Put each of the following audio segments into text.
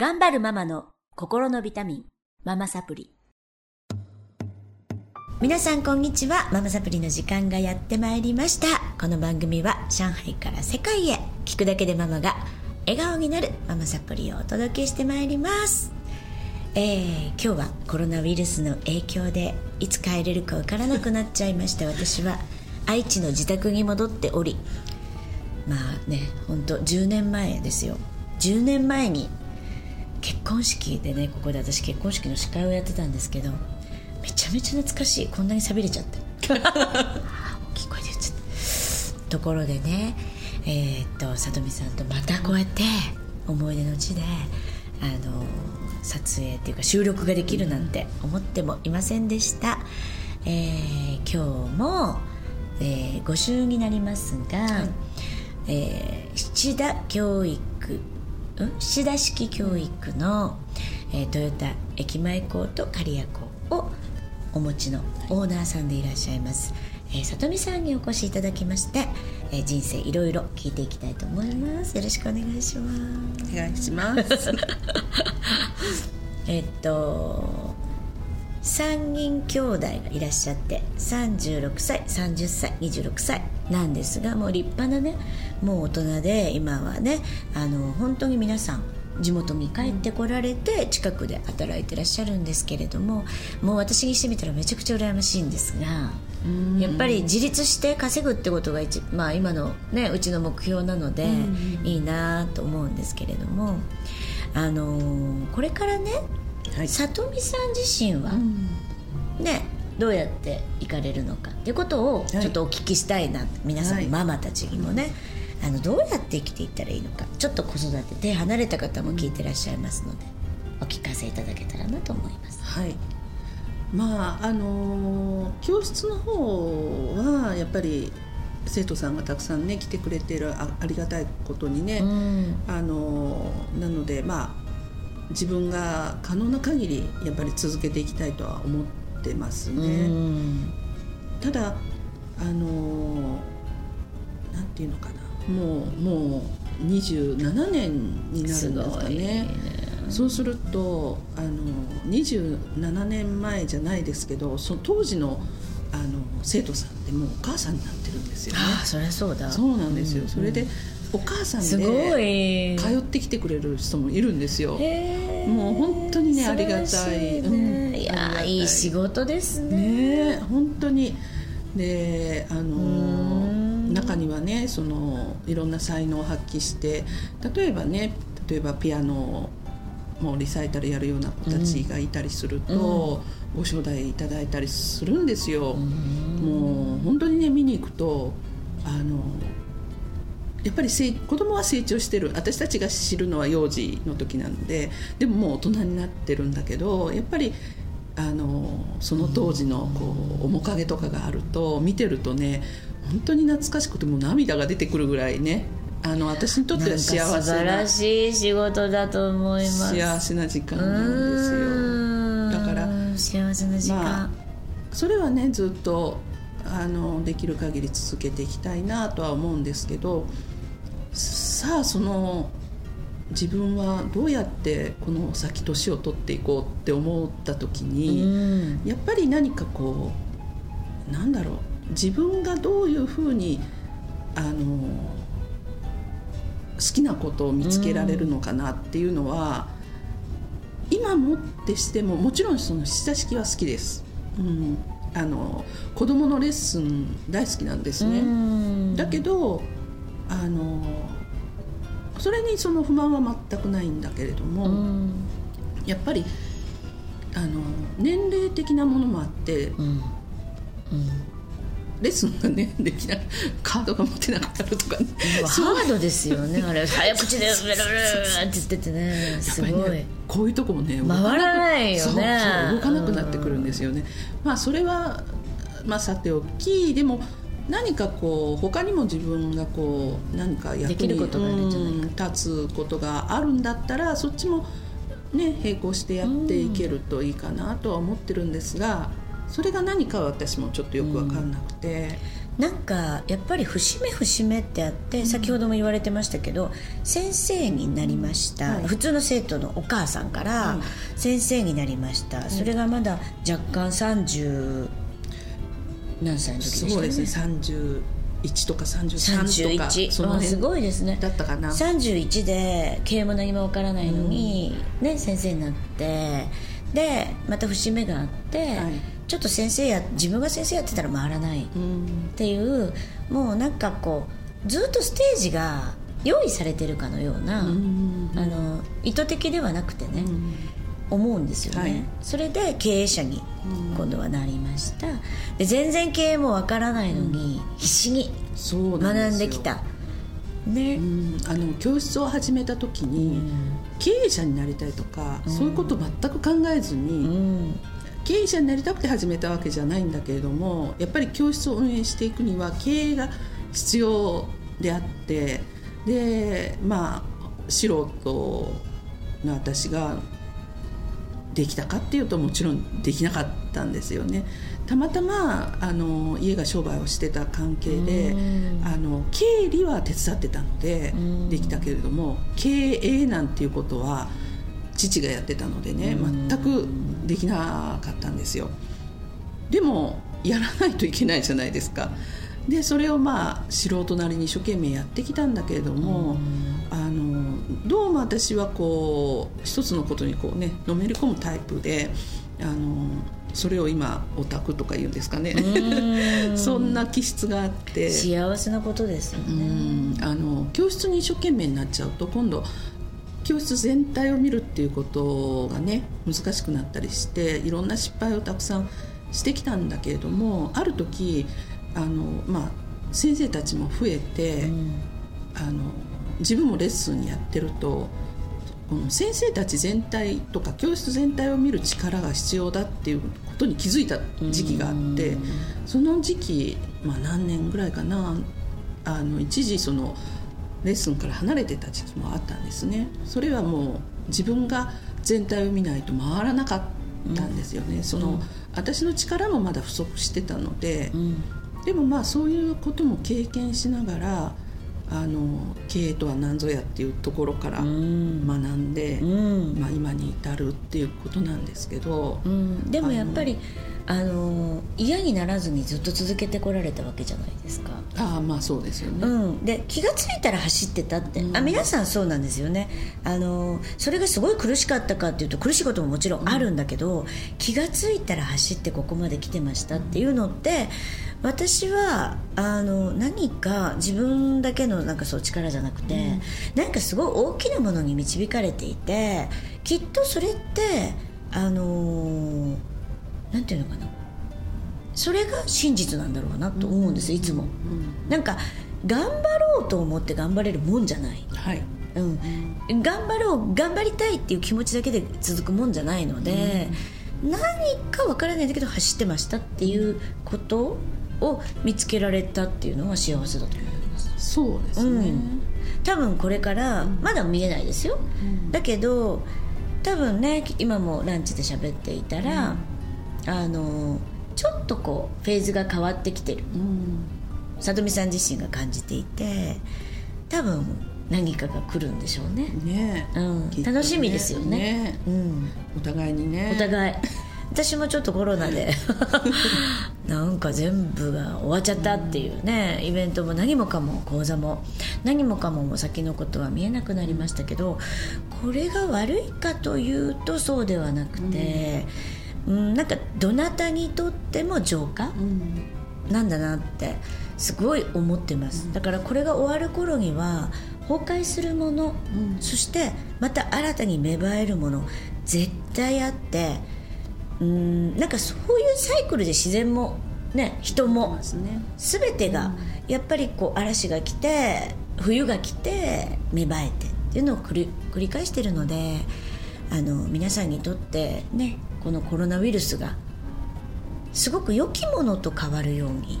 頑張るママの心のビタミン、ママサプリ。皆さんこんにちは。ママサプリの時間がやってまいりました。この番組は上海から世界へ聞くだけでママが笑顔になるママサプリをお届けしてまいります。えー、今日はコロナウイルスの影響でいつ帰れるかわからなくなっちゃいました私は愛知の自宅に戻っておりまあね本当10年前ですよ10年前に結婚式でねここで私結婚式の司会をやってたんですけどめちゃめちゃ懐かしい。こんなに寂れちゃって。大きい声で言っちゃったところでねえー、っとさとみさんとまたこうやって思い出の地であの撮影っていうか収録ができるなんて思ってもいませんでした、えー、今日も、えー、5週になりますが、はい、えー、七田教育七田式教育の、えー、トヨタ駅前校と刈谷校をお持ちのオーナーさんでいらっしゃいます、えー、里見さんにお越しいただきまして、えー、人生いろいろ聞いていきたいと思います。よろしくお願いします。お願いしますえっと3人兄弟がいらっしゃって36歳30歳26歳なんですがもう立派なねもう大人で今はねあの本当に皆さん地元に帰ってこられて近くで働いてらっしゃるんですけれどももう私にしてみたらめちゃくちゃ羨ましいんですがやっぱり自立して稼ぐってことが一、まあ、今の、ね、うちの目標なのでいいなと思うんですけれども、あのー、これからね、はい、里見さん自身は、ねどうやって行かれるのかっていうことをちょっとお聞きしたいな、はい、皆さんママたちにもね、あのどうやって生きていったらいいのかちょっと子育てで離れた方も聞いてらっしゃいますので、お聞かせいただけたらなと思います。はいまああの教室の方はやっぱり生徒さんがたくさんね来てくれてるあありがたいことにね、うん、あのなのでまあ自分が可能な限りやっぱり続けていきたいとは思ってますね。うん、ただあのなんていうのかなもうもう27年になるんですかね。ね。そうするとあの27年前じゃないですけどその当時のあの生徒さんってもうお母さんになってるんですよね。あそりゃそうだ。そうなんですよ、うんうん、それでお母さんで通ってきてくれる人もいるんですよ。もう本当にねありがたい、ねうん、いやいい仕事ですね。ね本当に。であの中にはねそのいろんな才能を発揮して例えばね例えばピアノもうリサイタルやるような子たちがいたりすると、うん、ご招待いただいたりするんですよ、うん、もう本当にね見に行くとあのやっぱり子供は成長してる。私たちが知るのは幼児の時なのででももう大人になってるんだけどやっぱりあのその当時のこう面影とかがあると見てるとね本当に懐かしくても涙が出てくるぐらいね。あの私にとっては幸せな素晴らしい仕事だと思います。幸せな時間なんですよ。だから幸せな時間、まあ、それはねずっとあのできる限り続けていきたいなとは思うんですけどさあその自分はどうやってこの先年を取っていこうって思った時に、やっぱり何かこうなんだろう自分がどういうふうにあの好きなことを見つけられるのかなっていうのは、うん、今もってしてももちろんその親しきは好きです、うん、あの子供のレッスン大好きなんですね、うん、だけどあのそれにその不満は全くないんだけれども、やっぱりあの年齢的なものもあって、レッスンがねできないカードが持てなかったりとか、ね、ハードですよねあれ。早口で「ブルブル」って言っててね。すごい、ね、こういうとこもね回らないよね。動かなくなってくるんですよね、まあそれはまあさておきでも何かこう他にも自分がこう何か役に立つことがあるんだったらそっちもね並行してやっていけるといいかなとは思ってるんですが。それが何か私もちょっとよく分かんなくて、なんかやっぱり節目節目ってあって、先ほども言われてましたけど先生になりました、はい。普通の生徒のお母さんからはい先生になりました、それがまだ若干30何歳の時でしたそうですね。31とか33とか31そのすごいですね。だったかな。31で経営も何もわからないのに、ね、先生になってでまた節目があって、はいちょっと先生や自分が先生やってたら回らないっうん。ていうもうなんかこうずっとステージが用意されてるかのような、うん。あの意図的ではなくてね、うん。思うんですよね、はい。それで経営者に今度はなりました。で全然経営もわからないのに必死に学んできた。ね、うん。あの教室を始めた時に、経営者になりたいとか、そういうこと全く考えずに、うん経営者になりたくて始めたわけじゃないんだけれどもやっぱり教室を運営していくには経営が必要であってでまあ素人の私ができたかっていうともちろんできなかったんですよね。たまたまあの家が商売をしてた関係でうん。あの経理は手伝ってたのでうん。できたけれども経営なんていうことは父がやってたのでねうん。全くできなかったんですよ。でもやらないといけないじゃないですか。でそれをまあ素人なりに一生懸命やってきたんだけれども、あのどうも私はこう一つのことにこうねのめり込むタイプであのそれを今オタクとか言うんですかね。そんな気質があって。幸せなことですようね、ん。あの教室に一生懸命になっちゃうと今度教室全体を見るっていうことがね難しくなったりしていろんな失敗をたくさんしてきたんだけれどもある時あの、まあ、先生たちも増えて、うん。あの自分もレッスンやってるとこの先生たち全体とか教室全体を見る力が必要だっていうことに気づいた時期があってうん。その時期、まあ、何年ぐらいかなあの一時そのレッスンから離れてた時期もあったんですね。それはもう自分が全体を見ないと回らなかったんですよね、その私の力もまだ不足してたので、うん。でもまあそういうことも経験しながらあの経営とは何ぞやっていうところからうん。学んで、うん。まあ、今に至るっていうことなんですけど、うん。でもやっぱりあの嫌にならずにずっと続けてこられたわけじゃないですか、ああまあそうですよね、うん、で気が付いたら走ってたって、うん。あ皆さんそうなんですよね。あのそれがすごい苦しかったかっていうと苦しいことももちろんあるんだけど、気が付いたら走ってここまで来てましたっていうのって私はあの何か自分だけのなんかそう力じゃなくて、なん。かすごい大きなものに導かれていてきっとそれってあのなんていうのかな。それが真実なんだろうなと思うんです、いつも。うん。なんか頑張ろうと思って頑張れるもんじゃない、はい。うん、頑張ろう頑張りたいっていう気持ちだけで続くもんじゃないので、何かわからないんだけど走ってましたっていうことを見つけられたっていうのは幸せだと思います。そうですね、うん。多分これからまだ見えないですよ、だけど多分ね今もランチで喋っていたら、あのちょっとこうフェーズが変わってきてる。うん。里見さん自身が感じていて多分何かが来るんでしょうね、ね。うん。ね。楽しみですよね。ね。うん、お互いにね。お互い。私もちょっとコロナで なんか全部が終わっちゃったっていうねイベントも何もかも講座も何もかもも先のことは見えなくなりましたけどこれが悪いかというとそうではなくて、うん、なんかどなたにとっても浄化、うん。なんだなってすごい思ってます。だからこれが終わる頃には崩壊するもの、うん。そしてまた新たに芽生えるもの絶対あってうんなんかそういうサイクルで自然もね人も全てがやっぱりこう嵐が来て冬が来て芽生えてっていうのを繰り繰り返してるのであの皆さんにとってねこのコロナウイルスがすごく良きものと変わるように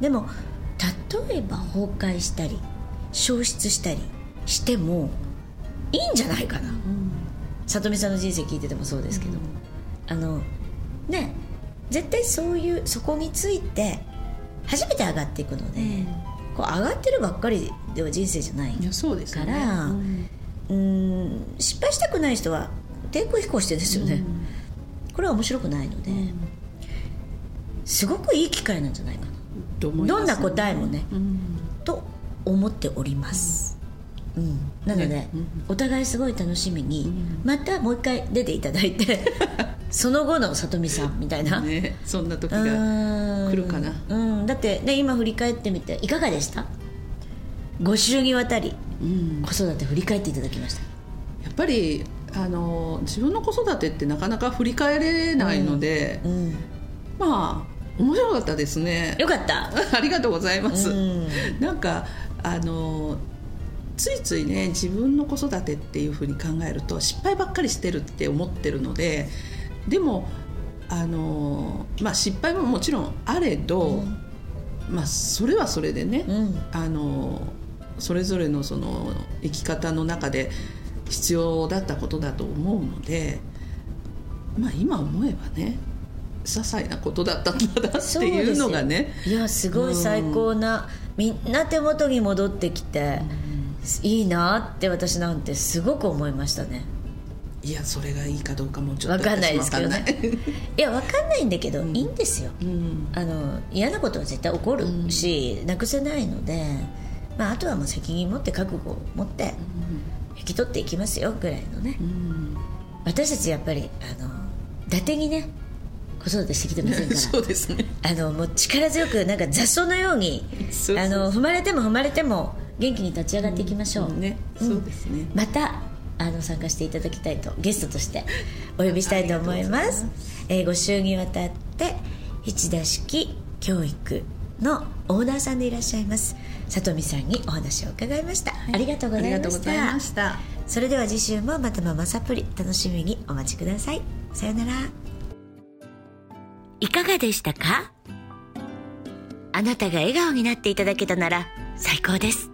でも例えば崩壊したり消失したりしてもいいんじゃないかな。うん。里見さんの人生聞いててもそうですけど、あのね絶対そういうそこについて初めて上がっていくので、こう上がってるばっかりでは人生じゃないいやそうですよね。からうんうん失敗したくない人は低空飛行してですよね、これは面白くないので、すごくいい機会なんじゃないかな。と思いますどんな答えもね、うん。と思っております、うん。なので、ね。うん。お互いすごい楽しみに、またもう一回出ていただいて その後のさとみさんみたいな、ね。そんな時うが来るかな。うん、だってね今振り返ってみていかがでした？5週にわたりうん。子育て振り返っていただきました。やっぱりあの自分の子育てってなかなか振り返れないので、うんまあ面白かったですね。よかった。ありがとうございます、うん。なんかあのついついね自分の子育てっていうふうに考えると失敗ばっかりしてるって思ってるのででもあの、まあ、失敗ももちろんあれど、まあ、それはそれでね、うん。あのそれぞれのその生き方の中で必要だったことだと思うので、まあ、今思えばね些細なことだったんだなっていうのがねいやすごい最高な、みんな手元に戻ってきて、いいなって私なんてすごく思いましたね。いやそれがいいかどうかもちょっとわかんないですけどね。い いやわかんないんだけど、いいんですよ。うん。あの嫌なことは絶対起こるし、なくせないので、まあ、あとはもう責任持って覚悟を持って引き取っていきますよぐらいのね。うん。私たちやっぱりあの伊達にね子育てしてきてませんから。そうですね。あのもう力強くなんか雑草のようにあの踏まれても踏まれても元気に立ち上がっていきましょう、ねそうですね。またあの参加していただきたいとゲストとしてお呼びしたいと思います。えー5週にわたって一田式教育のオーナーさんでいらっしゃいます。里見さんにお話を伺いました、ありがとうございありがとうましたございました。それでは次週もまたママサプリ楽しみにお待ちください。さよなら。いかがでしたか？あなたが笑顔になっていただけたなら最高です。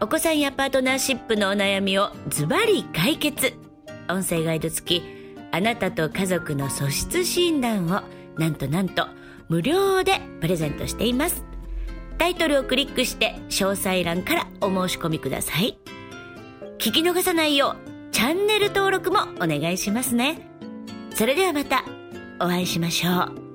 お子さんやパートナーシップのお悩みをズバリ解決。音声ガイド付きあなたと家族の素質診断をなんとなんと無料でプレゼントしています。タイトルをクリックして詳細欄からお申し込みください。聞き逃さないようチャンネル登録もお願いしますね。それではまたお会いしましょう。